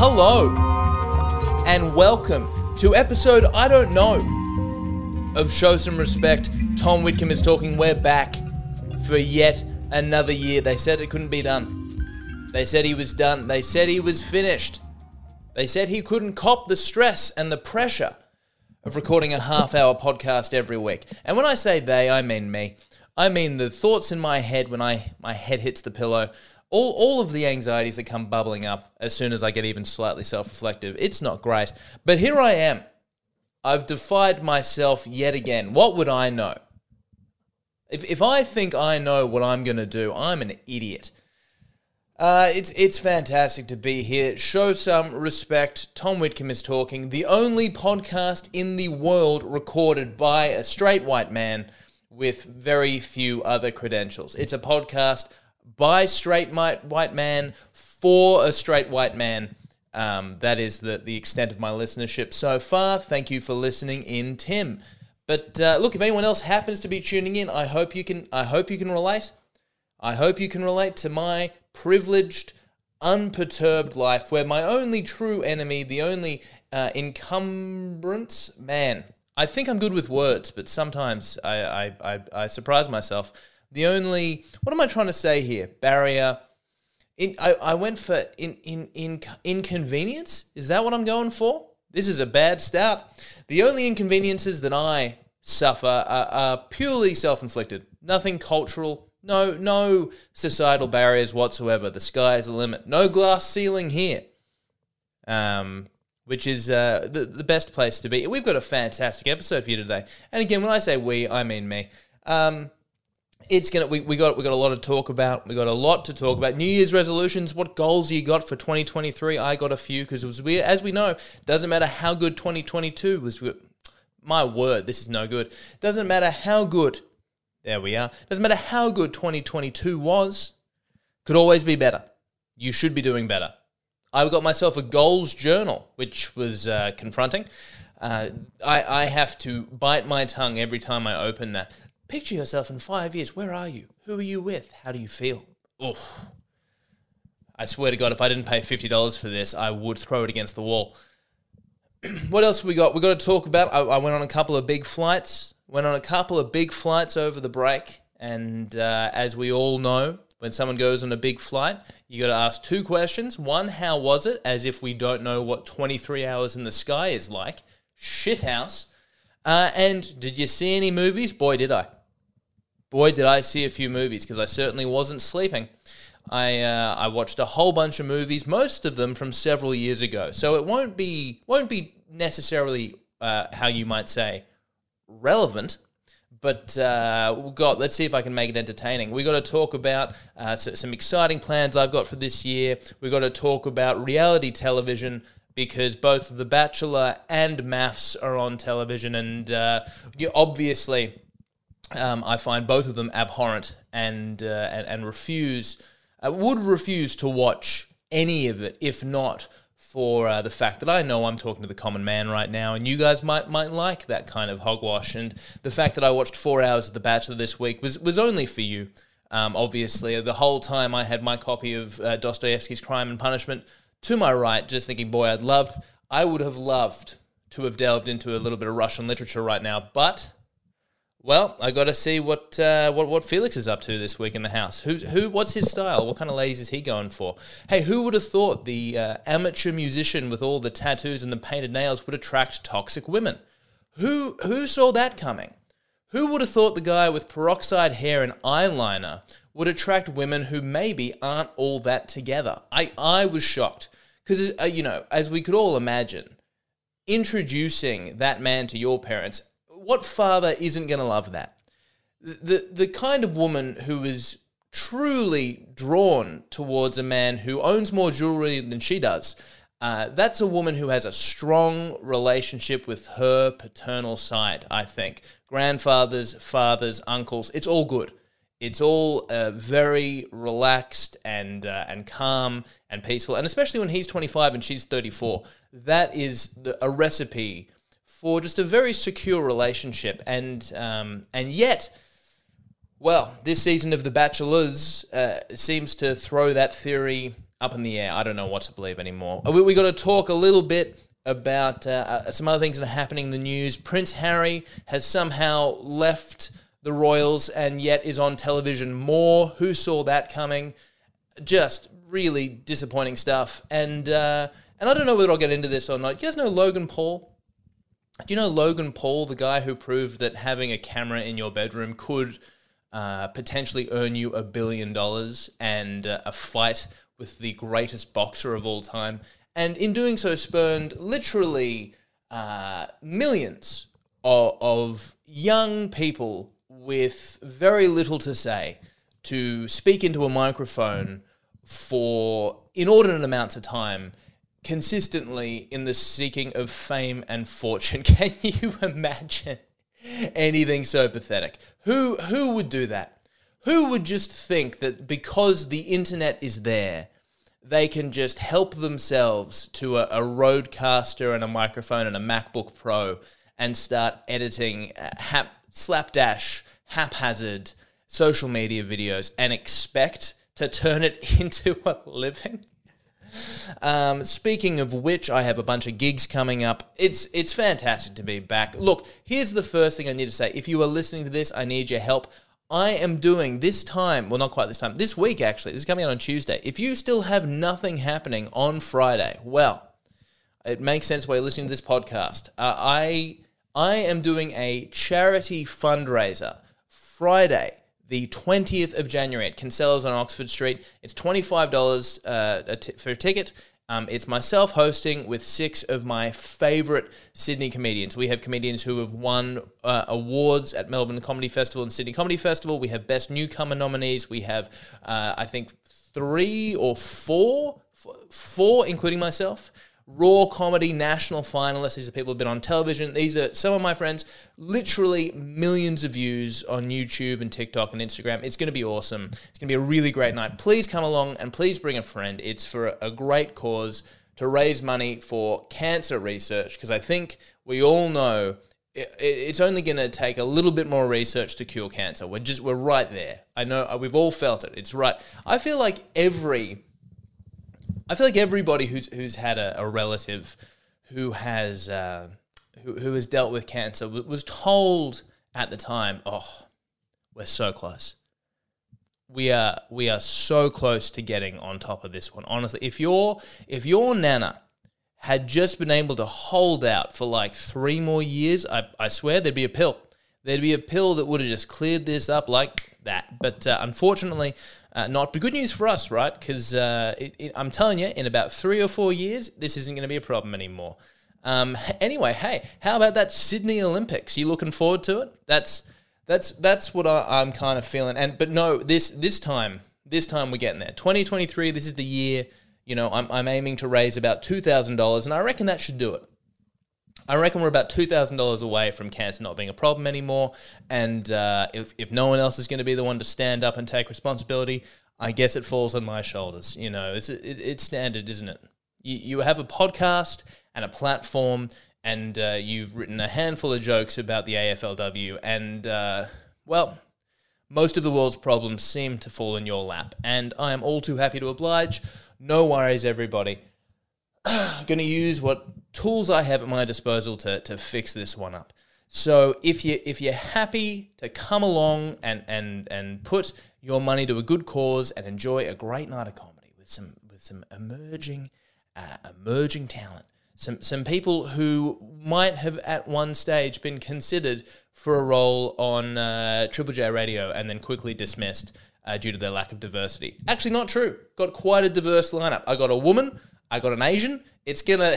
Hello, and welcome to episode I don't know of Show Some Respect. Tom Witcombe is talking. We're back for yet another year. They said it couldn't be done. They said he was done. They said he was finished. They said he couldn't cop the stress and the pressure of recording a half hour podcast every week. And when I say they, I mean me. I mean the thoughts in my head when I my head hits the pillow. All, all of the anxieties that come bubbling up as soon as I get even slightly self reflective. It's not great. But here I am. I've defied myself yet again. What would I know? If, if I think I know what I'm going to do, I'm an idiot. Uh, it's it's fantastic to be here. Show some respect. Tom Witcombe is talking. The only podcast in the world recorded by a straight white man with very few other credentials. It's a podcast by straight white man for a straight white man. Um, that is the the extent of my listenership so far. Thank you for listening in, Tim. But uh, look, if anyone else happens to be tuning in, I hope you can. I hope you can relate. I hope you can relate to my privileged, unperturbed life, where my only true enemy, the only uh, encumbrance, man. I think I'm good with words, but sometimes I, I, I, I surprise myself. The only what am I trying to say here? Barrier. In, I, I went for in, in, in inconvenience. Is that what I'm going for? This is a bad start. The only inconveniences that I suffer are, are purely self-inflicted. Nothing cultural. No, no societal barriers whatsoever. The sky is the limit. No glass ceiling here. Um, which is uh, the the best place to be. We've got a fantastic episode for you today. And again, when I say we, I mean me. Um, it's gonna we, we got we got a lot to talk about. We got a lot to talk about. New Year's resolutions. What goals you got for 2023? I got a few because it was we as we know doesn't matter how good 2022 was. My word, this is no good. Doesn't matter how good. There we are. Doesn't matter how good 2022 was. Could always be better. You should be doing better. I got myself a goals journal, which was uh, confronting. Uh, I, I have to bite my tongue every time I open that. Picture yourself in five years. Where are you? Who are you with? How do you feel? Oof. I swear to God, if I didn't pay $50 for this, I would throw it against the wall. what else we got? We got to talk about. I, I, went on a couple of big flights. Went on a couple of big flights over the break, and uh, as we all know, when someone goes on a big flight, you got to ask two questions. One, how was it? As if we don't know what 23 hours in the sky is like. Shithouse. Uh, and did you see any movies? Boy, did I. Boy, did I see a few movies because I certainly wasn't sleeping. I uh, I watched a whole bunch of movies, most of them from several years ago. So it won't be won't be necessarily uh, how you might say relevant, but uh, we've got. Let's see if I can make it entertaining. We got to talk about uh, some exciting plans I've got for this year. We got to talk about reality television because both The Bachelor and MAFS are on television, and uh, you obviously. Um, I find both of them abhorrent and uh, and, and refuse uh, would refuse to watch any of it if not for uh, the fact that I know I'm talking to the common man right now, and you guys might might like that kind of hogwash. And the fact that I watched four hours of The Bachelor this week was was only for you. Um, obviously, the whole time I had my copy of uh, Dostoevsky's Crime and Punishment to my right, just thinking, boy, I'd love, I would have loved to have delved into a little bit of Russian literature right now, but well, I got to see what uh, what what Felix is up to this week in the house. Who's who? What's his style? What kind of ladies is he going for? Hey, who would have thought the uh, amateur musician with all the tattoos and the painted nails would attract toxic women? Who who saw that coming? Who would have thought the guy with peroxide hair and eyeliner would attract women who maybe aren't all that together? I I was shocked because uh, you know, as we could all imagine, introducing that man to your parents what father isn't going to love that? The, the kind of woman who is truly drawn towards a man who owns more jewelry than she does, uh, that's a woman who has a strong relationship with her paternal side, I think. Grandfathers, fathers, uncles, it's all good. It's all uh, very relaxed and uh, and calm and peaceful, and especially when he's 25 and she's 34, that is the, a recipe for just a very secure relationship, and um, and yet, well, this season of The Bachelors uh, seems to throw that theory up in the air. I don't know what to believe anymore. We, we got to talk a little bit about uh, uh, some other things that are happening in the news. Prince Harry has somehow left the Royals and yet is on television more. Who saw that coming? Just really disappointing stuff. And uh, and I don't know whether I'll get into this or not. You guys know Logan Paul? Do you know Logan Paul, the guy who proved that having a camera in your bedroom could uh, potentially earn you a billion dollars and uh, a fight with the greatest boxer of all time? And in doing so, spurned literally uh, millions of, of young people with very little to say to speak into a microphone for inordinate amounts of time consistently in the seeking of fame and fortune. Can you imagine anything so pathetic? Who who would do that? Who would just think that because the internet is there, they can just help themselves to a, a RØDECaster and a microphone and a MacBook Pro and start editing uh, hap, slapdash haphazard social media videos and expect to turn it into a living. Um, speaking of which, I have a bunch of gigs coming up. It's it's fantastic to be back. Look, here's the first thing I need to say. If you are listening to this, I need your help. I am doing this time, well, not quite this time, this week actually. This is coming out on Tuesday. If you still have nothing happening on Friday, well, it makes sense why you're listening to this podcast. Uh, I I am doing a charity fundraiser Friday, the 20th of January at Kinsella's on Oxford Street. It's $25 uh, for a ticket. Um, it's myself hosting with six of my favorite Sydney comedians. We have comedians who have won uh, awards at Melbourne Comedy Festival and Sydney Comedy Festival. We have Best Newcomer nominees. We have, uh, I think, three or four, four, including myself, Raw Comedy National finalists. These are people who've been on television. These are some of my friends. Literally millions of views on YouTube and TikTok and Instagram. It's going to be awesome. It's going to be a really great night. Please come along and please bring a friend. It's for a great cause to raise money for cancer research because I think we all know it's only going to take a little bit more research to cure cancer. We're just we're right there. I know uh, we've all felt it. It's right. I feel like every I feel like everybody who's who's had a, a relative who has uh, who, who has dealt with cancer was told at the time, "Oh, we're so close. We are we are so close to getting on top of this one." Honestly, if your if your nana had just been able to hold out for like three more years, I, I swear there'd be a pill. There'd be a pill that would have just cleared this up like that. But uh, unfortunately, uh, not. But good news for us, right? Because uh, I'm telling you, in about three or four years, this isn't going to be a problem anymore. Um, anyway, hey, how about that Sydney Olympics? You looking forward to it? That's that's that's what I, am kind of feeling. And but no, this this time, this time we're getting there. 2023. This is the year. You know, I'm I'm aiming to raise about two thousand dollars, and I reckon that should do it. I reckon we're about two thousand dollars away from cancer not being a problem anymore. And uh, if if no one else is going to be the one to stand up and take responsibility, I guess it falls on my shoulders. You know, it's it's standard, isn't it? You you have a podcast and a platform, and uh, you've written a handful of jokes about the AFLW, and uh, well. Most of the world's problems seem to fall in your lap, and I am all too happy to oblige. No worries, everybody. I'm going to use what tools I have at my disposal to, to fix this one up. So if you if you're happy to come along and and and put your money to a good cause and enjoy a great night of comedy with some with some emerging uh, emerging talent, some some people who might have at one stage been considered for a role on uh, Triple J Radio and then quickly dismissed uh, due to their lack of diversity. Actually, not true. Got quite a diverse lineup. I got a woman, I got an Asian. It's gonna,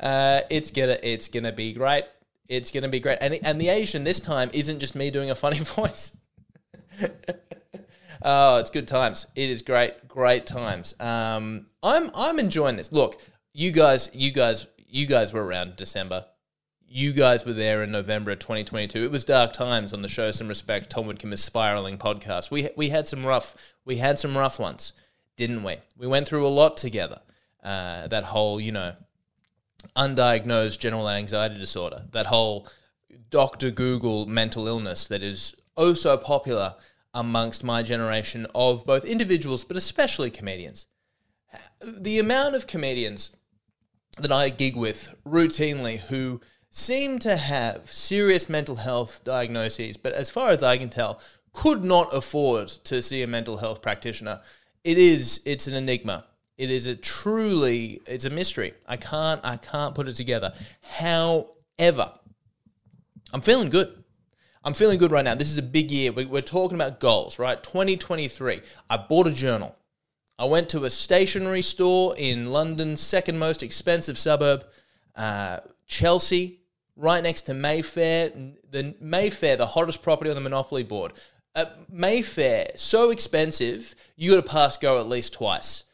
uh, it's gonna, it's gonna be great. It's gonna be great. And and the Asian this time isn't just me doing a funny voice. oh, it's good times. It is great, great times. Um, I'm I'm enjoying this. Look, you guys, you guys, you guys were around December. You guys were there in November of 2022. It was dark times on the show. Some respect, Tom Witcombe is spiraling podcast. We we had some rough we had some rough ones didn't we? We went through a lot together. Uh, that whole, you know, undiagnosed general anxiety disorder, that whole Dr. Google mental illness that is oh so popular amongst my generation of both individuals, but especially comedians. The amount of comedians that I gig with routinely who seem to have serious mental health diagnoses, but as far as I can tell, could not afford to see a mental health practitioner. It is it's an enigma. It is a truly it's a mystery. I can't I can't put it together. However, I'm feeling good. I'm feeling good right now. This is a big year. We're talking about goals, right? 2023. I bought a journal. I went to a stationery store in London's second most expensive suburb, uh, Chelsea, right next to Mayfair. The Mayfair, the hottest property on the Monopoly board. Uh, Mayfair, so expensive, you got to pass go at least twice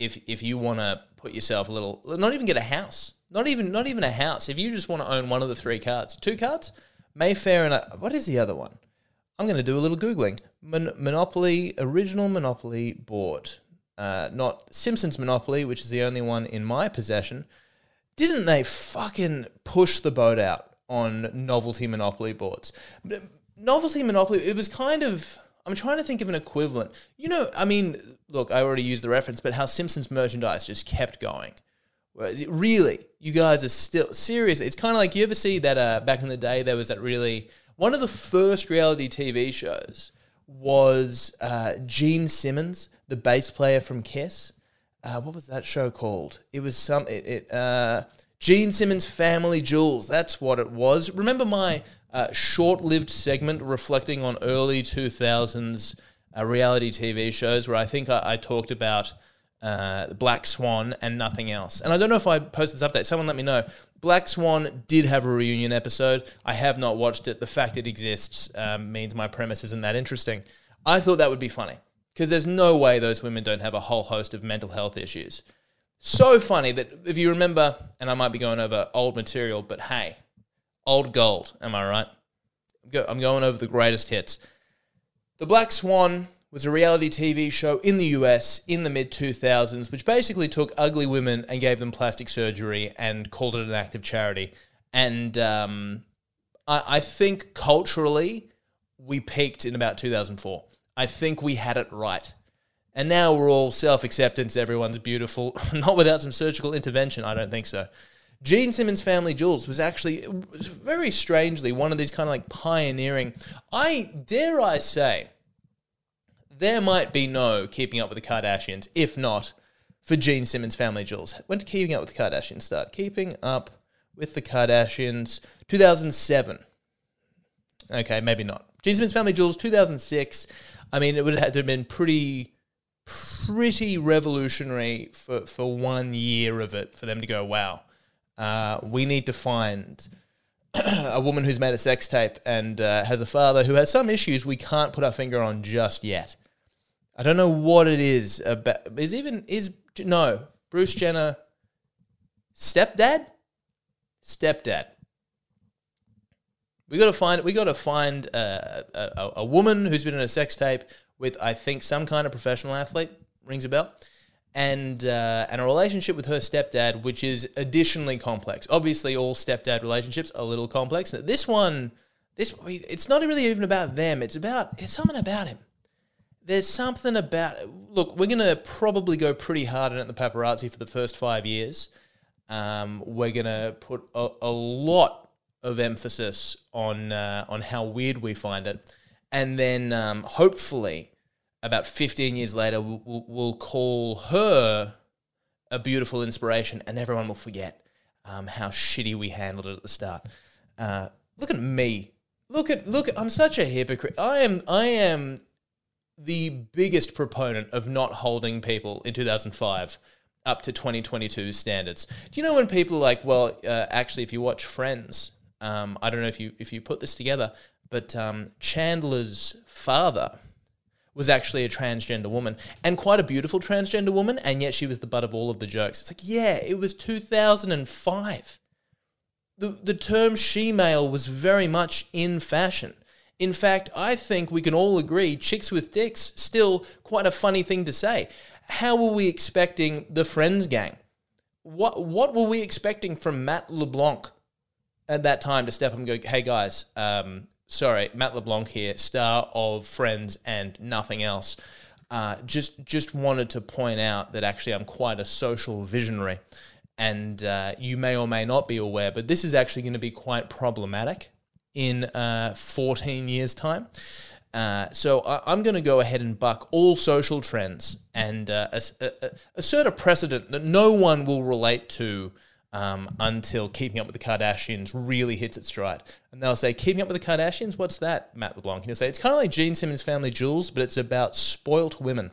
if if you want to put yourself a little. Not even get a house. Not even not even a house. If you just want to own one of the three cards, two cards, Mayfair and a, what is the other one? I'm going to do a little googling. Mon- Monopoly original Monopoly board, uh, not Simpsons Monopoly, which is the only one in my possession. Didn't they fucking push the boat out on novelty Monopoly boards? Novelty Monopoly, it was kind of. I'm trying to think of an equivalent. You know, I mean, look, I already used the reference, but how Simpsons merchandise just kept going. Really, you guys are still serious. It's kind of like you ever see that uh, back in the day, there was that really. One of the first reality TV shows was uh, Gene Simmons, the bass player from Kiss. Uh, what was that show called? It was some. It, it uh, Gene Simmons Family Jewels. That's what it was. Remember my uh, short-lived segment reflecting on early 2000s uh, reality TV shows where I think I, I talked about uh, Black Swan and nothing else. And I don't know if I posted this update. Someone let me know. Black Swan did have a reunion episode. I have not watched it. The fact it exists um, means my premise isn't that interesting. I thought that would be funny because there's no way those women don't have a whole host of mental health issues. So funny that if you remember, and I might be going over old material, but hey, Old gold, am I right? I'm going over the greatest hits. The Black Swan was a reality TV show in the US in the mid 2000s, which basically took ugly women and gave them plastic surgery and called it an act of charity. And um, I, I think culturally, we peaked in about 2004. I think we had it right. And now we're all self acceptance, everyone's beautiful. Not without some surgical intervention, I don't think so. Gene Simmons' Family Jewels was actually very strangely one of these kind of like pioneering. I dare I say, there might be no Keeping Up with the Kardashians, if not for Gene Simmons' Family Jewels. When did Keeping Up with the Kardashians start? Keeping Up with the Kardashians, 2007. Okay, maybe not. Gene Simmons' Family Jewels, 2006. I mean, it would have have been pretty, pretty revolutionary for, for one year of it for them to go, wow uh, we need to find a woman who's made a sex tape and uh, has a father who has some issues we can't put our finger on just yet. I don't know what it is about. Is even is no Bruce Jenner stepdad? Stepdad. We got to find. We got to find a, a, a woman who's been in a sex tape with, I think, some kind of professional athlete. Rings a bell and uh, and a relationship with her stepdad, which is additionally complex. Obviously, all stepdad relationships are a little complex. This one, this it's not really even about them. It's about it's something about him. There's something about look. We're gonna probably go pretty hard at the paparazzi for the first five years. Um, we're gonna put a, a lot of emphasis on uh, on how weird we find it, and then um, hopefully about 15 years later, we'll, we'll call her a beautiful inspiration, and everyone will forget um, how shitty we handled it at the start. Uh, look at me. Look at look. I'm such a hypocrite. I am. I am the biggest proponent of not holding people in 2005 up to 2022 standards. Do you know when people are like, well, uh, actually, if you watch Friends, um, I don't know if you if you put this together, but um, Chandler's father was actually a transgender woman and quite a beautiful transgender woman, and yet she was the butt of all of the jokes. It's like, yeah, it was 2005. The, the term she male was very much in fashion. In fact, I think we can all agree chicks with dicks still quite a funny thing to say. How were we expecting the Friends gang? What what were we expecting from Matt LeBlanc at that time to step up and go, hey guys, um, sorry, Matt LeBlanc here, star of Friends and nothing else. Uh, just just wanted to point out that actually I'm quite a social visionary, and uh, you may or may not be aware, but this is actually going to be quite problematic in uh, 14 years' time. Uh, so I, am going to go ahead and buck all social trends and uh, assert a precedent that no one will relate to um, until Keeping Up with the Kardashians really hits its stride. And they'll say, Keeping Up with the Kardashians? What's that, Matt LeBlanc? And he'll say, it's kind of like Gene Simmons' Family Jewels, but it's about spoilt women.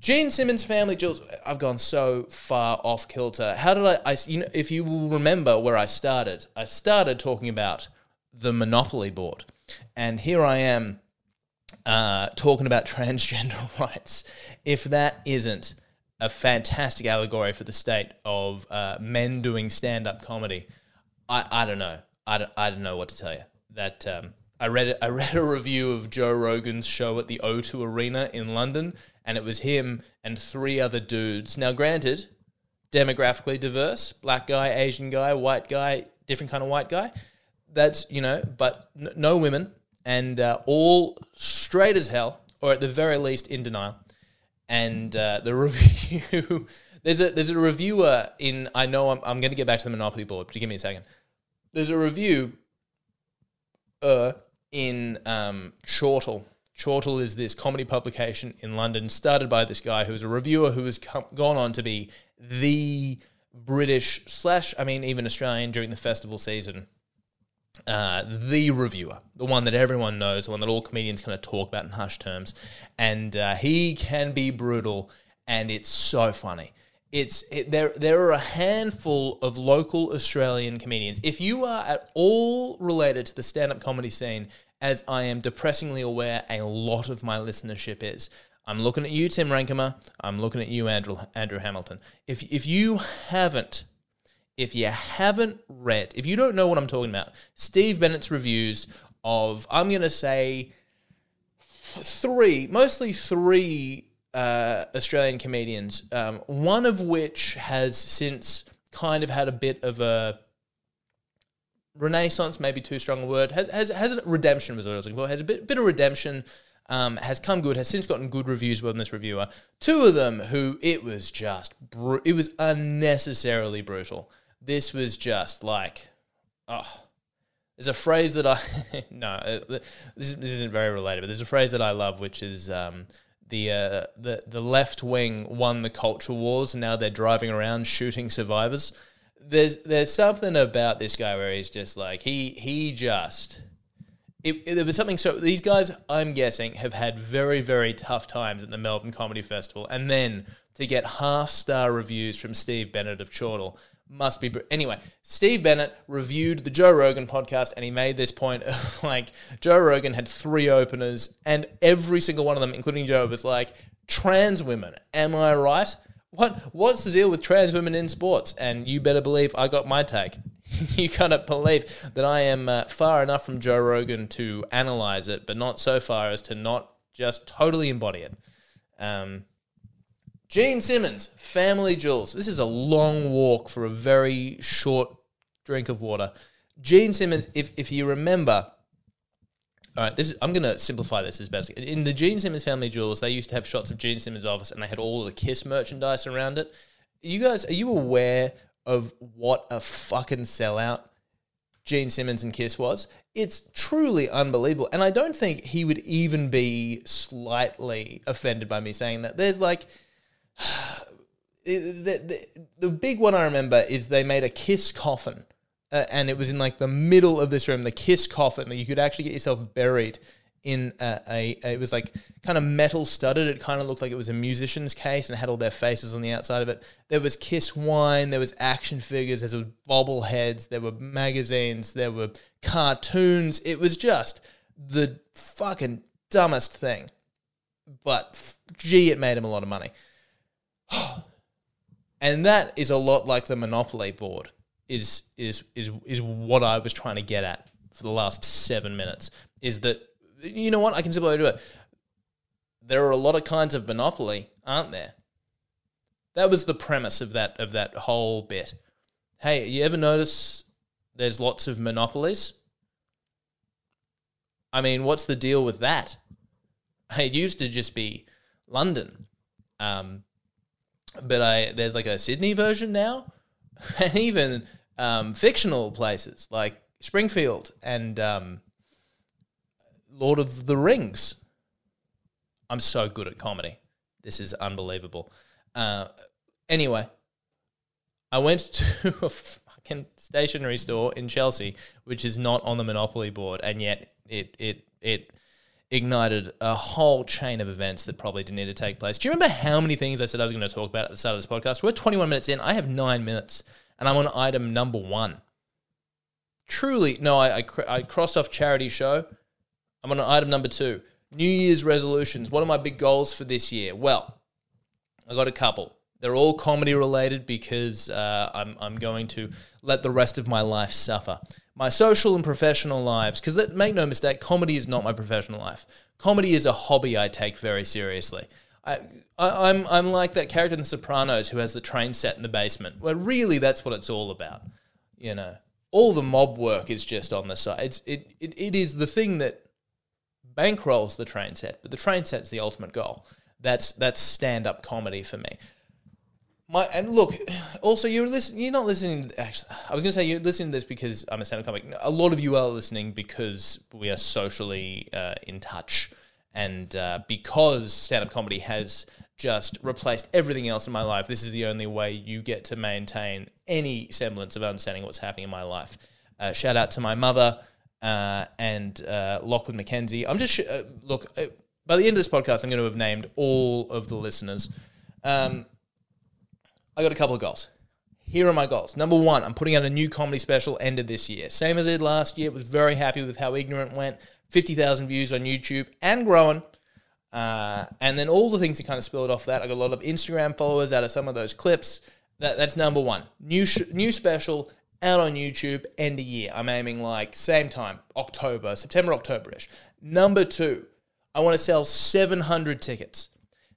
Gene Simmons' Family Jewels. I've gone so far off kilter. How did I, I? You know, if you will remember where I started, I started talking about the Monopoly board, and here I am uh, talking about transgender rights. If that isn't a fantastic allegory for the state of uh, men doing stand up comedy. I, I don't know. I don't, I don't know what to tell you. That um, I read I read a review of Joe Rogan's show at the O2 Arena in London, and it was him and three other dudes. Now, granted, demographically diverse: black guy, Asian guy, white guy, different kind of white guy. That's you know, but n- no women, and uh, all straight as hell, or at the very least in denial and uh, the review. there's a there's a reviewer in. I know I'm I'm going to get back to the Monopoly board, but give me a second. There's a review. Uh, in um, Chortle. Chortle is this comedy publication in London, started by this guy who is a reviewer who has come, gone on to be the British slash, I mean, even Australian during the festival season uh, the reviewer, the one that everyone knows, the one that all comedians kind of talk about in hushed terms, and uh, he can be brutal, and it's so funny. It's it, there. There are a handful of local Australian comedians. If you are at all related to the stand-up comedy scene, as I am depressingly aware, a lot of my listenership is. I'm looking at you, Tim Rankimer. I'm looking at you, Andrew Andrew Hamilton. If if you haven't if you haven't read, if you don't know what I'm talking about, Steve Bennett's reviews of, I'm going to say, three, mostly three uh, Australian comedians, um, one of which has since kind of had a bit of a renaissance, maybe too strong a word, has, has, has a redemption was what I was looking for, has a bit, bit of redemption. Um, has come good, has since gotten good reviews from this reviewer. Two of them who it was just, it was unnecessarily brutal. This was just like, oh, there's a phrase that I no, uh, this, this isn't very related, but there's a phrase that I love, which is um, the uh, the the left wing won the culture wars, and now they're driving around shooting survivors. There's there's something about this guy where he's just like he he just. It, it, there was something so these guys i'm guessing have had very very tough times at the melbourne comedy festival and then to get half star reviews from steve bennett of chortle must be. Anyway, Steve Bennett reviewed the Joe Rogan podcast and he made this point of like Joe Rogan had three openers and every single one of them, including Joe, was like, trans women, am I right? What what's the deal with trans women in sports? And you better believe I got my take. you gotta believe that I am uh, far enough from Joe Rogan to analyze it, but not so far as to not just totally embody it. Um, Gene Simmons, Family Jewels. This is a long walk for a very short drink of water. Gene Simmons, if, if you remember, all right, this is, I'm going to simplify this as best. In the Gene Simmons Family Jewels, they used to have shots of Gene Simmons' office and they had all of the Kiss merchandise around it. You guys, are you aware of what a fucking sellout Gene Simmons and Kiss was? It's truly unbelievable. And I don't think he would even be slightly offended by me saying that. There's like the, the, the big one I remember is they made a kiss coffin. Uh, and it was in like the middle of this room, the kiss coffin that you could actually get yourself buried in a, a, a, it was like kind of metal studded. It kind of looked like it was a musician's case and had all their faces on the outside of it. There was Kiss wine, there was action figures, there was bobbleheads, there were magazines, there were cartoons. It was just the fucking dumbest thing. But gee, it made him a lot of money. and that is a lot like the Monopoly board. Is is is is what I was trying to get at for the last seven minutes. Is that you know what I can simply do it. There are a lot of kinds of Monopoly, aren't there? That was the premise of that of that whole bit. Hey, you ever notice there's lots of monopolies? I mean, what's the deal with that? It used to just be London. Um, but I there's like a Sydney version now, and even um, fictional places like Springfield and um, Lord of the Rings. I'm so good at comedy. This is unbelievable. Uh, anyway, I went to a fucking stationery store in Chelsea, which is not on the Monopoly board, and yet it it it ignited a whole chain of events that probably didn't need to take place. Do you remember how many things I said I was going to talk about at the start of this podcast? We're 21 minutes in. I have nine minutes, and I'm on item number one. Truly, no, I, I, I crossed off charity show. I'm on item number two. New Year's resolutions. What are my big goals for this year? Well, I got a couple. They're all comedy related because uh, I'm, I'm going to let the rest of my life suffer. My social and professional lives, because make no mistake, comedy is not my professional life. Comedy is a hobby I take very seriously. I, I, I'm, I'm like that character in The Sopranos who has the train set in the basement, where really that's what it's all about. You know, all the mob work is just on the side. It's, it, it, it is the thing that bankrolls the train set, but the train set's the ultimate goal. That's, that's stand up comedy for me my and look, also you're listening. You're not listening. Actually, I was going to say you're listening to this because I'm a stand-up comic. A lot of you are listening because we are socially uh, in touch, and uh, because stand-up comedy has just replaced everything else in my life. This is the only way you get to maintain any semblance of understanding what's happening in my life. Uh, shout out to my mother uh, and uh, Lachlan McKenzie. I'm just uh, look. by the end of this podcast, I'm going to have named all of the listeners. Um, I got a couple of goals. Here are my goals. Number one, I'm putting out a new comedy special end of this year. Same as I did last year. Was very happy with how ignorant went. 50,000 views on YouTube and growing. Uh, and then all the things that kind of spilled off that. I got a lot of Instagram followers out of some of those clips. That, that's number one. New sh- new special out on YouTube end of year. I'm aiming like same time, October, September, October-ish. Number two, I want to sell 700 tickets.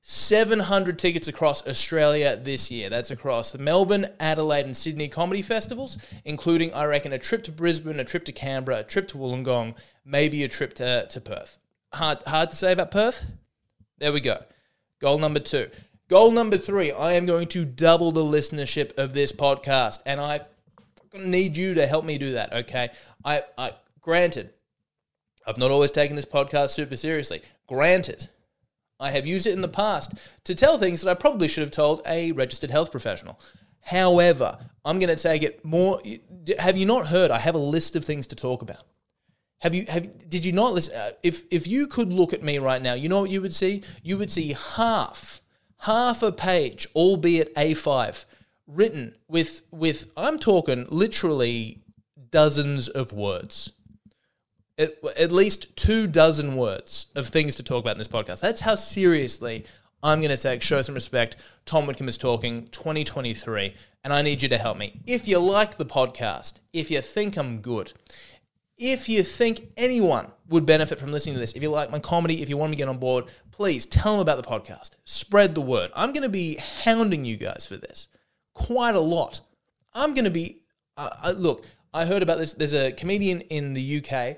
700 tickets across Australia this year. That's across Melbourne, Adelaide, and Sydney comedy festivals, including, I reckon, a trip to Brisbane, a trip to Canberra, a trip to Wollongong, maybe a trip to, to Perth. Hard, hard to say about Perth? There we go. Goal number two. Goal number three I am going to double the listenership of this podcast, and I need you to help me do that, okay? I, I Granted, I've not always taken this podcast super seriously. Granted, I have used it in the past to tell things that I probably should have told a registered health professional. However, I'm going to take it more. Have you not heard? I have a list of things to talk about. Have you? Have did you not listen? Uh, if if you could look at me right now, you know what you would see? You would see half half a page, albeit A5, written with with I'm talking literally dozens of words at, at least two dozen words of things to talk about in this podcast. That's how seriously I'm going to take Show Some Respect. Tom Witcombe is talking 2023, and I need you to help me. If you like the podcast, if you think I'm good, if you think anyone would benefit from listening to this, if you like my comedy, if you want me to get on board, please tell them about the podcast. Spread the word. I'm going to be hounding you guys for this quite a lot. I'm going to be, uh, look, I heard about this. There's a comedian in the UK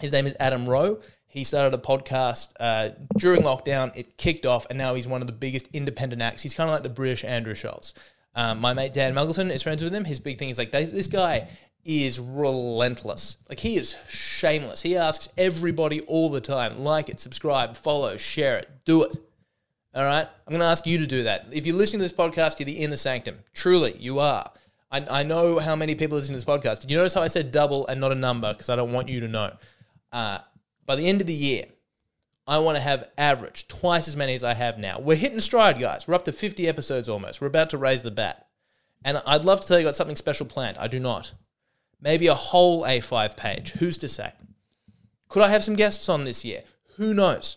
his name is Adam Rowe. He started a podcast uh, during lockdown. It kicked off, and now he's one of the biggest independent acts. He's kind of like the British Andrew Schulz. Um, my mate Dan Muggleton is friends with him. His big thing is like this guy is relentless. Like he is shameless. He asks everybody all the time, like it, subscribe, follow, share it, do it. All right. I'm going to ask you to do that. If you're listening to this podcast, you're the inner sanctum. Truly, you are. I, I know how many people listen to this podcast. Did you notice how I said double and not a number? Because I don't want you to know uh, by the end of the year, I want to have average twice as many as I have now. We're hitting stride, guys. We're up to 50 episodes almost. We're about to raise the bat. And I'd love to tell you got something special planned. I do not. Maybe a whole A5 page. Who's to say? Could I have some guests on this year? Who knows?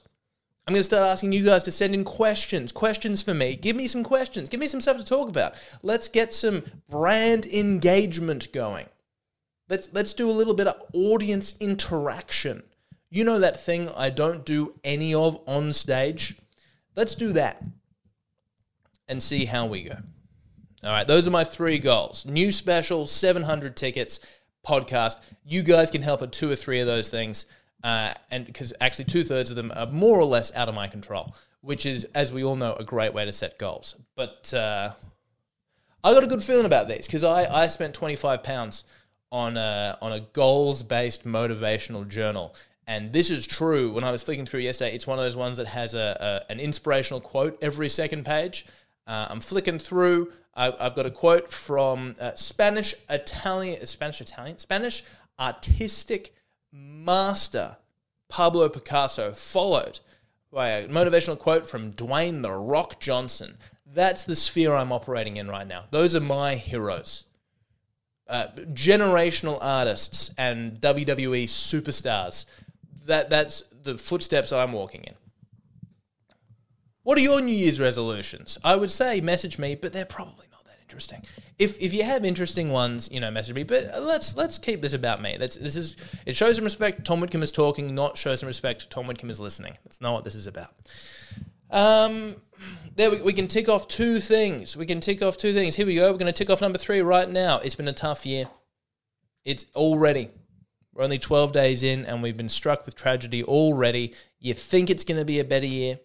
I'm going to start asking you guys to send in questions. Questions for me. Give me some questions. Give me some stuff to talk about. Let's get some brand engagement going. Let's let's do a little bit of audience interaction. You know that thing I don't do any of on stage? Let's do that and see how we go. All right, those are my three goals. New special, 700 tickets, podcast. You guys can help at two or three of those things. uh, and because actually two thirds of them are more or less out of my control, which is, as we all know, a great way to set goals. But uh, I got a good feeling about these because I, I spent 25 pounds on a, on a goals based motivational journal. And this is true. When I was flicking through yesterday, it's one of those ones that has a, a an inspirational quote every second page. Uh, I'm flicking through. I, have got a quote from uh, Spanish Italian, Spanish Italian, Spanish artistic master Pablo Picasso, followed by a motivational quote from Dwayne the Rock Johnson. That's the sphere I'm operating in right now. Those are my heroes. Uh, generational artists and WWE superstars. That that's the footsteps I'm walking in. What are your New Year's resolutions? I would say message me, but they're probably not that interesting. If if you have interesting ones, you know, message me. But let's let's keep this about me. That's this is it shows some respect. Tom Witcombe is talking, not show some respect. Tom Witcombe is listening. That's not what this is about. Um, there we, we can tick off two things. We can tick off two things. Here we go. We're going to tick off number three right now. It's been a tough year. It's already. We're only 12 days in and we've been struck with tragedy already. You think it's going to be a better year.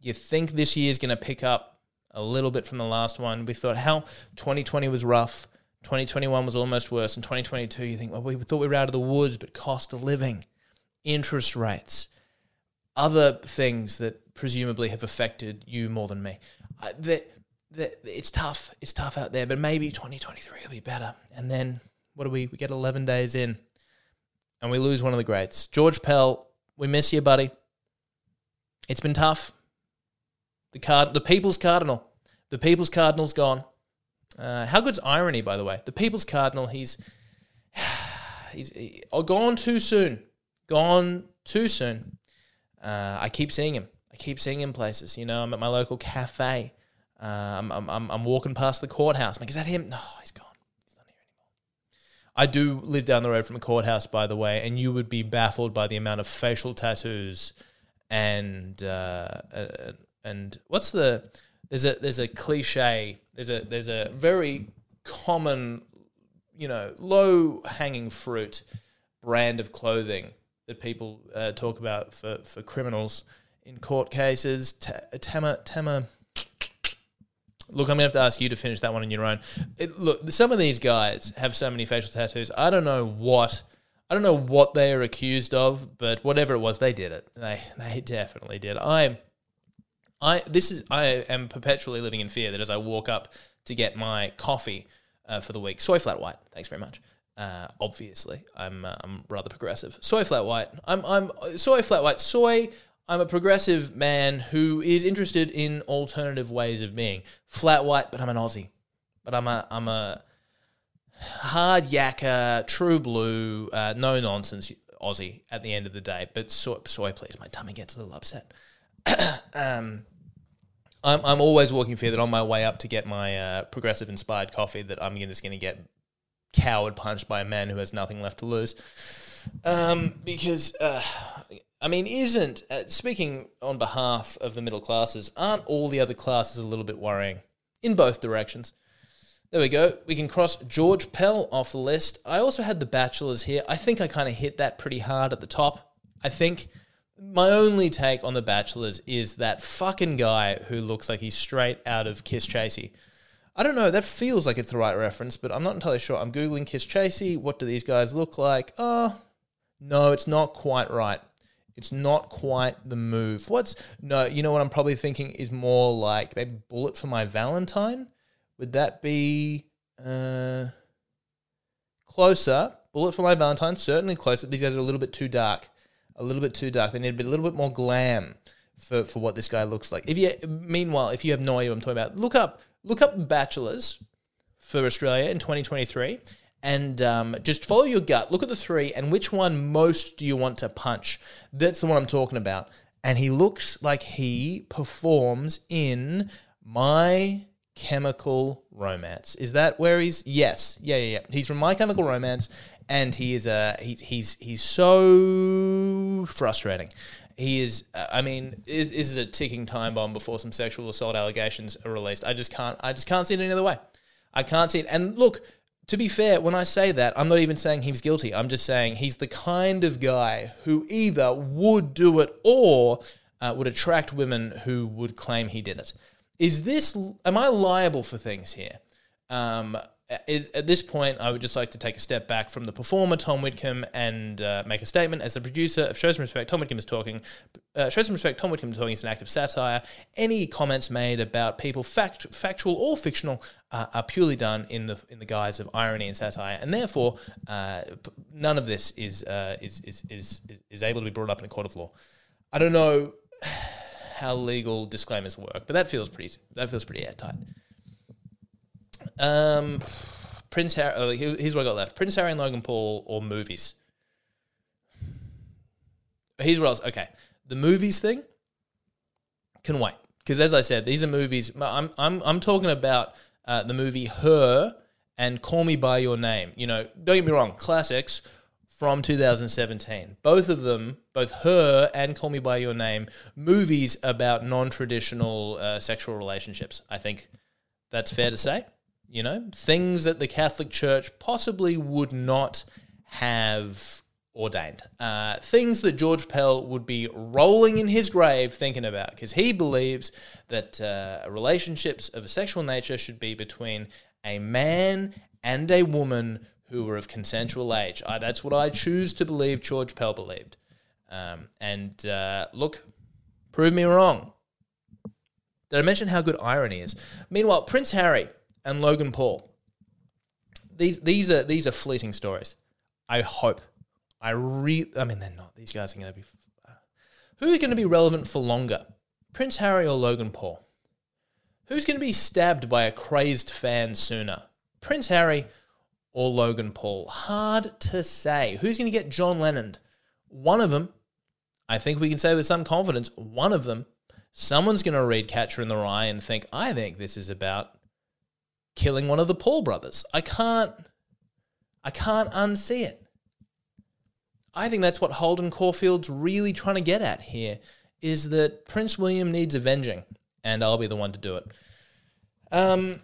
You think this year is going to pick up a little bit from the last one. We thought how 2020 was rough. 2021 was almost worse. And 2022, you think, well, we thought we were out of the woods, but cost of living, interest rates, other things that presumably have affected you more than me. Uh, that, that it's tough. It's tough out there, but maybe 2023 will be better. And then what do we? We get 11 days in, and we lose one of the greats, George Pell. We miss you, buddy. It's been tough. The card, the People's Cardinal, the People's Cardinal's gone. Uh, how good's irony, by the way? The People's Cardinal. He's he's he, oh, gone too soon. Gone too soon. Uh, I keep seeing him. I keep seeing him places. You know, I'm at my local cafe. Uh, I'm, I'm, I'm walking past the courthouse. I'm like, is that him? No, he's gone. He's not here anymore. I do live down the road from the courthouse, by the way, and you would be baffled by the amount of facial tattoos and uh, uh and what's the there's a there's a cliche there's a there's a very common you know low hanging fruit brand of clothing that people uh, talk about for for criminals in court cases. Tama, Tama. Look, I'm gonna have to ask you to finish that one on your own. It, look, some of these guys have so many facial tattoos. I don't know what, I don't know what they are accused of, but whatever it was, they did it. They they definitely did. I, I this is I am perpetually living in fear that as I walk up to get my coffee uh, for the week, soy flat white. Thanks very much. Uh, obviously, I'm uh, I'm rather progressive. Soy flat white. I'm I'm soy flat white. Soy I'm a progressive man who is interested in alternative ways of being. Flat white, but I'm an Aussie. But I'm a I'm a hard yakka, true blue, uh, no nonsense Aussie at the end of the day. But soy, soy please, my tummy gets a little upset. um, I'm I'm always walking fear that on my way up to get my uh, progressive inspired coffee that I'm just going to get coward punched by a man who has nothing left to lose. Um, because uh, I mean, isn't uh, speaking on behalf of the middle classes? Aren't all the other classes a little bit worrying in both directions? There we go. We can cross George Pell off the list. I also had the bachelors here. I think I kind of hit that pretty hard at the top. I think my only take on the bachelors is that fucking guy who looks like he's straight out of Kisschasy. I don't know. That feels like it's the right reference, but I'm not entirely sure. I'm googling Kisschasy. What do these guys look like? Oh, no, it's not quite right. It's not quite the move. What's no? You know what I'm probably thinking is more like maybe Bullet for My Valentine. Would that be uh, closer? Bullet for My Valentine certainly closer. These guys are a little bit too dark. A little bit too dark. They need to be a little bit more glam for, for what this guy looks like. If you meanwhile, if you have no idea what I'm talking about, look up look up bachelors for Australia in 2023 and um, just follow your gut. Look at the three, and which one most do you want to punch? That's the one I'm talking about. And he looks like he performs in My Chemical Romance. Is that where he's? Yes, yeah, yeah, yeah. He's from My Chemical Romance, and he is a he, he's he's so frustrating. He is. Uh, I mean, this is a ticking time bomb before some sexual assault allegations are released. I just can't. I just can't see it any other way. I can't see it. And look, to be fair, when I say that, I'm not even saying he's guilty. I'm just saying he's the kind of guy who either would do it or uh, would attract women who would claim he did it. Is this, am I liable for things here? Um, at this point, I would just like to take a step back from the performer, Tom Witcombe, and uh, make a statement. As the producer of Show Some Respect, Tom Witcombe is talking. Uh, Show Some Respect, Tom Witcombe is talking is an act of satire. Any comments made about people, fact, factual or fictional, uh, are purely done in the in the guise of irony and satire, and therefore, uh, none of this is, uh, is, is is is able to be brought up in a court of law. I don't know how legal disclaimers work, but that feels pretty that feels pretty airtight. Um, Prince Harry. Oh, here's what I got left: Prince Harry and Logan Paul or movies. Here's what else. Okay, the movies thing can wait because, as I said, these are movies. I'm I'm I'm talking about uh, the movie Her and Call Me by Your Name. You know, don't get me wrong, classics from 2017. Both of them, both Her and Call Me by Your Name, movies about non-traditional uh, sexual relationships. I think that's fair to say you know, things that the Catholic Church possibly would not have ordained. Uh, things that George Pell would be rolling in his grave thinking about because he believes that uh, relationships of a sexual nature should be between a man and a woman who were of consensual age. I, that's what I choose to believe George Pell believed. Um, and uh, look, prove me wrong. Did I mention how good irony is? Meanwhile, Prince Harry and Logan Paul. These these are these are fleeting stories. I hope. I re. I mean, they're not. These guys are going to be. Uh, who are going to be relevant for longer, Prince Harry or Logan Paul? Who's going to be stabbed by a crazed fan sooner, Prince Harry or Logan Paul? Hard to say. Who's going to get John Lennon? One of them. I think we can say with some confidence, one of them. Someone's going to read Catcher in the Rye and think, I think this is about killing one of the Paul brothers. I can't I can't unsee it. I think that's what Holden Caulfield's really trying to get at here is that Prince William needs avenging, and I'll be the one to do it. Um,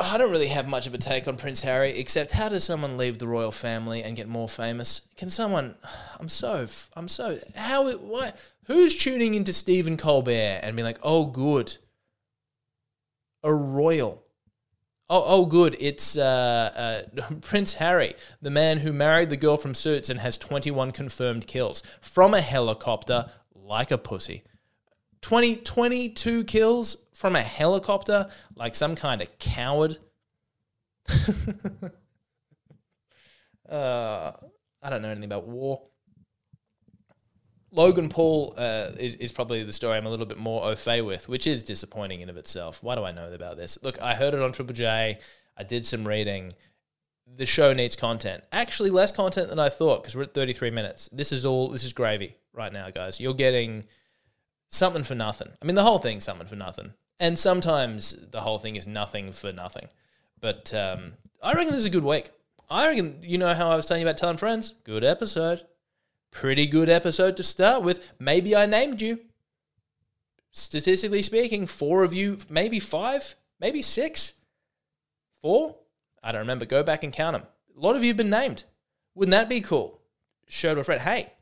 I don't really have much of a take on Prince Harry, except how does someone leave the royal family and get more famous? Can someone? I'm so, I'm so. How? Why? Who's tuning into Stephen Colbert and be like, oh, good, a royal? Oh, oh, good. It's uh, uh, Prince Harry, the man who married the girl from Suits and has 21 confirmed kills from a helicopter like a pussy. 20, 22 kills from a helicopter like some kind of coward. uh, I don't know anything about war. Logan Paul uh, is, is probably the story I'm a little bit more au fait with, which is disappointing in of itself. Why do I know about this? Look, I heard it on Triple J. I did some reading. The show needs content. Actually, less content than I thought because we're at 33 minutes. This is all. This is gravy right now, guys. You're getting something for nothing. I mean, the whole thing's something for nothing, and sometimes the whole thing is nothing for nothing. But um, I reckon this is a good week. I reckon you know how I was telling you about telling friends. Good episode. Pretty good episode to start with. Maybe I named you. Statistically speaking, four of you, maybe five, maybe six, four. I don't remember. Go back and count them. A lot of you have been named. Wouldn't that be cool? Show to a friend, hey,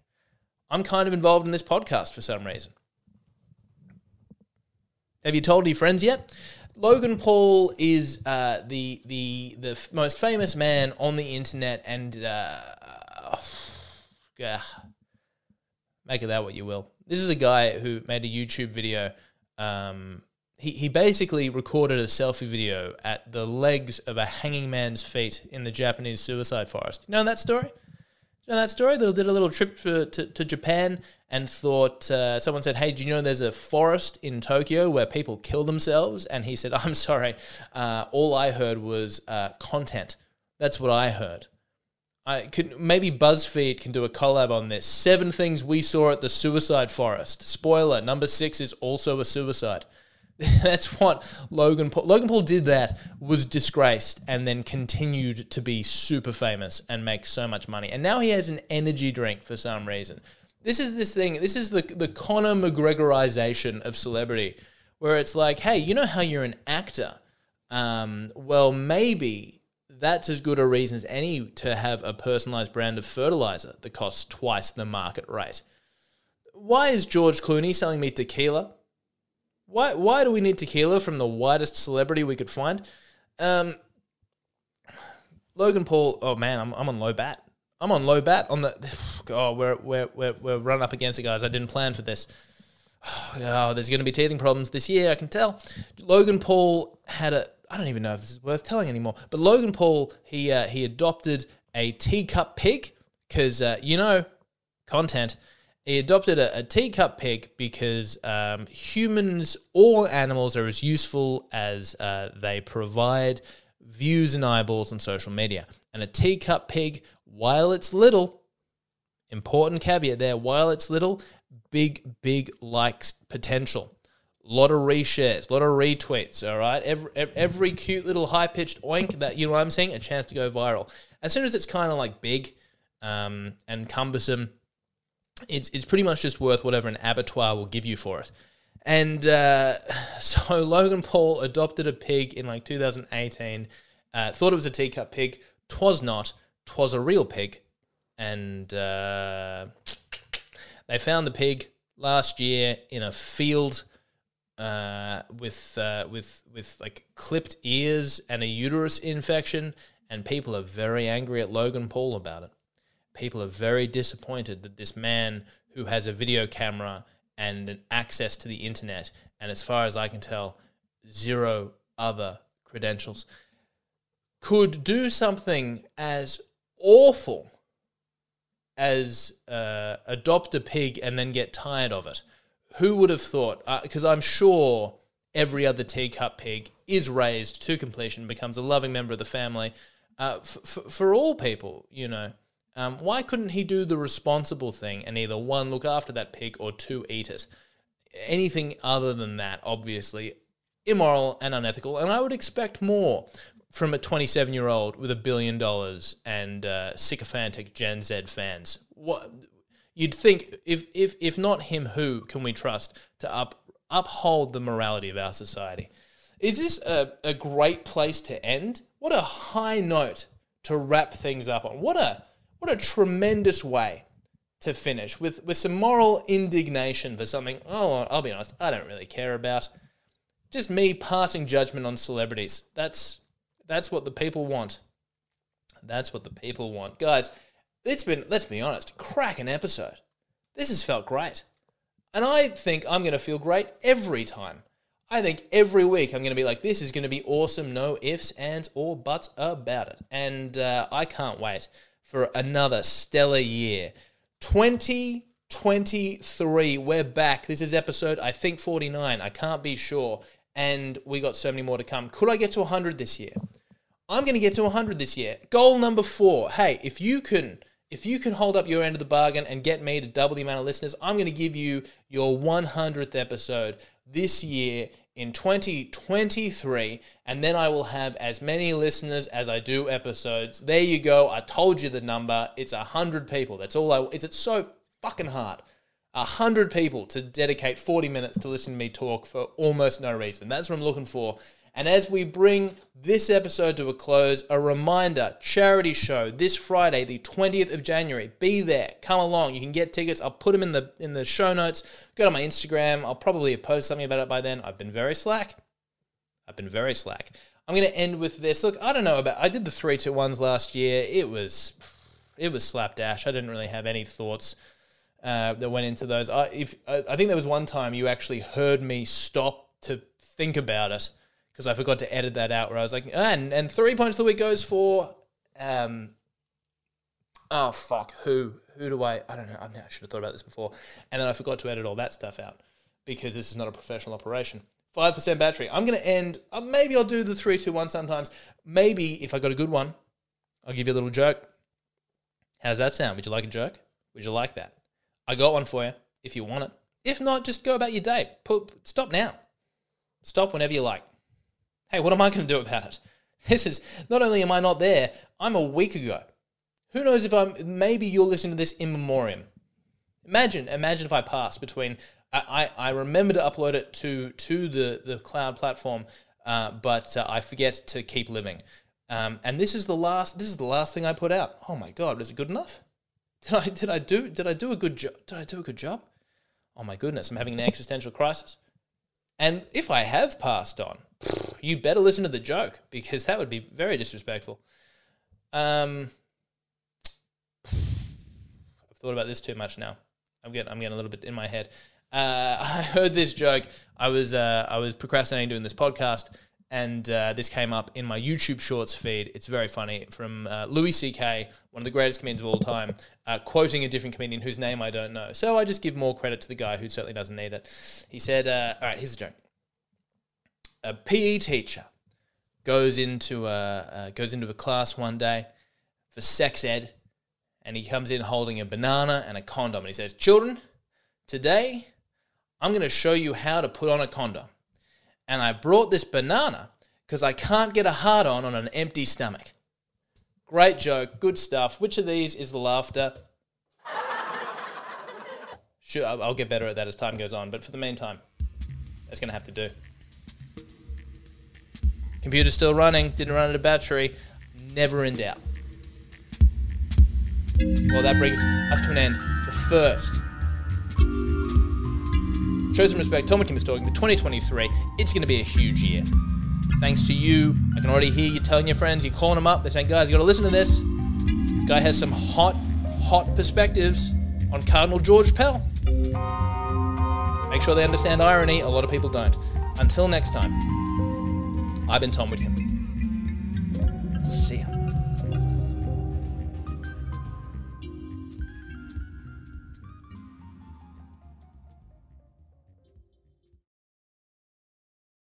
I'm kind of involved in this podcast for some reason. Have you told any friends yet? Logan Paul is uh, the the the most famous man on the internet, and uh, yeah, make of that what you will. This is a guy who made a YouTube video. Um, he, he basically recorded a selfie video at the legs of a hanging man's feet in the Japanese suicide forest. You know that story? You know that story? That did a little trip for, to, to Japan and thought, uh, someone said, Hey, do you know there's a forest in Tokyo where people kill themselves? And he said, I'm sorry, uh, all I heard was uh, content. That's what I heard. I could maybe BuzzFeed can do a collab on this. Seven things we saw at the suicide forest. Spoiler: number six is also a suicide. That's what Logan Paul. Logan Paul did that, was disgraced, and then continued to be super famous and make so much money. And now he has an energy drink for some reason. This is this thing. This is the the Conor McGregorization of celebrity, where it's like, hey, you know how you're an actor? Um, well, maybe that's as good a reason as any to have a personalized brand of fertilizer that costs twice the market rate. Why is George Clooney selling me tequila? Why, why do we need tequila from the widest celebrity we could find? Um, Logan Paul, oh man, I'm, I'm on low bat. I'm on low bat on the. Oh, we're, we're, we're, we're running up against it, guys. I didn't plan for this. Oh, there's going to be teething problems this year, I can tell. Logan Paul had a. I don't even know if this is worth telling anymore. But Logan Paul, he uh, he adopted a teacup pig because uh, you know content. He adopted a, a teacup pig because um, humans or animals are as useful as uh, they provide views and eyeballs on social media. And a teacup pig, while it's little, important caveat there, while it's little, big, big likes potential. Lot of reshares, lot of retweets, all right? Every, every cute little high pitched oink that, you know what I'm saying, a chance to go viral. As soon as it's kind of like big um, and cumbersome, it's, it's pretty much just worth whatever an abattoir will give you for it. And uh, so Logan Paul adopted a pig in like 2018, uh, thought it was a teacup pig. Twas not, twas a real pig. And uh, they found the pig last year in a field uh, with uh, with with like clipped ears and a uterus infection, and people are very angry at Logan Paul about it. People are very disappointed that this man who has a video camera and an access to the internet, and as far as I can tell, zero other credentials, could do something as awful as uh, adopt a pig and then get tired of it. Who would have thought? Because uh, I'm sure every other teacup pig is raised to completion, becomes a loving member of the family. Uh, f- f- for all people, you know, um, why couldn't he do the responsible thing and either one, look after that pig, or two, eat it? Anything other than that, obviously, immoral and unethical. And I would expect more from a 27 year old with a billion dollars and uh, sycophantic Gen Z fans. What you'd think if if if not him, who can we trust to up uphold the morality of our society? Is this a, a great place to end? What a high note to wrap things up on. What a what a tremendous way to finish with, with some moral indignation for something, oh, I'll be honest, I don't really care about. Just me passing judgment on celebrities. That's that's what the people want. That's what the people want. Guys, it's been, let's be honest, cracking episode. This has felt great. And I think I'm going to feel great every time. I think every week I'm going to be like, this is going to be awesome, no ifs, ands, or buts about it. And uh, I can't wait for another stellar year. 2023, we're back. This is episode, I think, 49. I can't be sure. And we got so many more to come. Could I get to 100 this year? I'm going to get to 100 this year. Goal number four. Hey, if you can. If you can hold up your end of the bargain and get me to double the amount of listeners, I'm going to give you your 100th episode this year in 2023, and then I will have as many listeners as I do episodes. There you go. I told you the number. It's a hundred people. That's all I. Is it so fucking hard? A hundred people to dedicate 40 minutes to listen to me talk for almost no reason. That's what I'm looking for. And as we bring this episode to a close, a reminder charity show this Friday, the 20th of January. Be there. Come along. You can get tickets. I'll put them in the in the show notes. Go to my Instagram. I'll probably have posted something about it by then. I've been very slack. I've been very slack. I'm going to end with this. Look, I don't know about I did the 3 2 ones last year. It was it was slapdash. I didn't really have any thoughts uh, that went into those. I, if, I think there was one time you actually heard me stop to think about it because I forgot to edit that out where I was like, and and three points of the week goes for um oh fuck, who who do I I don't know, I should have thought about this before. And then I forgot to edit all that stuff out because this is not a professional operation. Five percent battery. I'm gonna end. Uh, maybe I'll do the three, two, one sometimes. Maybe if I got a good one, I'll give you a little joke. How's that sound? Would you like a joke? Would you like that? I got one for you if you want it. If not, just go about your day. Stop now. Stop whenever you like hey, what am I going to do about it? This is not only am I not there, I'm a week ago. Who knows if I'm maybe you're listening to this in memoriam. Imagine, imagine if I pass between I, I, I remember to upload it to to the, the cloud platform, uh, but uh, I forget to keep living. Um, and this is the last. This is the last thing I put out. Oh my god, is it good enough? Did I did I do did I do a good job? Did I do a good job? Oh my goodness, I'm having an existential crisis. And if I have passed on, you better listen to the joke because that would be very disrespectful. Um, I've thought about this too much now. I'm getting I'm getting a little bit in my head. Uh, I heard this joke. I was uh, I was procrastinating doing this podcast, and uh, this came up in my YouTube Shorts feed. It's very funny from uh, Louis C.K., one of the greatest comedians of all time, uh, quoting a different comedian whose name I don't know. So I just give more credit to the guy who certainly doesn't need it. He said, uh, "All right, here's the joke. A PE teacher goes into a uh, goes into a class one day for sex ed, and he comes in holding a banana and a condom, and he says, "Children, today I'm going to show you how to put on a condom." and I brought this banana because I can't get a hard on on an empty stomach. Great joke, good stuff. Which of these is the laughter? Sure, I'll get better at that as time goes on, but for the meantime, that's going to have to do. Computer's still running, didn't run out of battery, never in doubt. Well, that brings us to an end. The first Show some respect. Tom McKim is talking for 2023. It's going to be a huge year. Thanks to you. I can already hear you telling your friends, you're calling them up. They're saying, guys, you got to listen to this. This guy has some hot, hot perspectives on Cardinal George Pell. Make sure they understand irony. A lot of people don't. Until next time, I've been Tom Witcombe.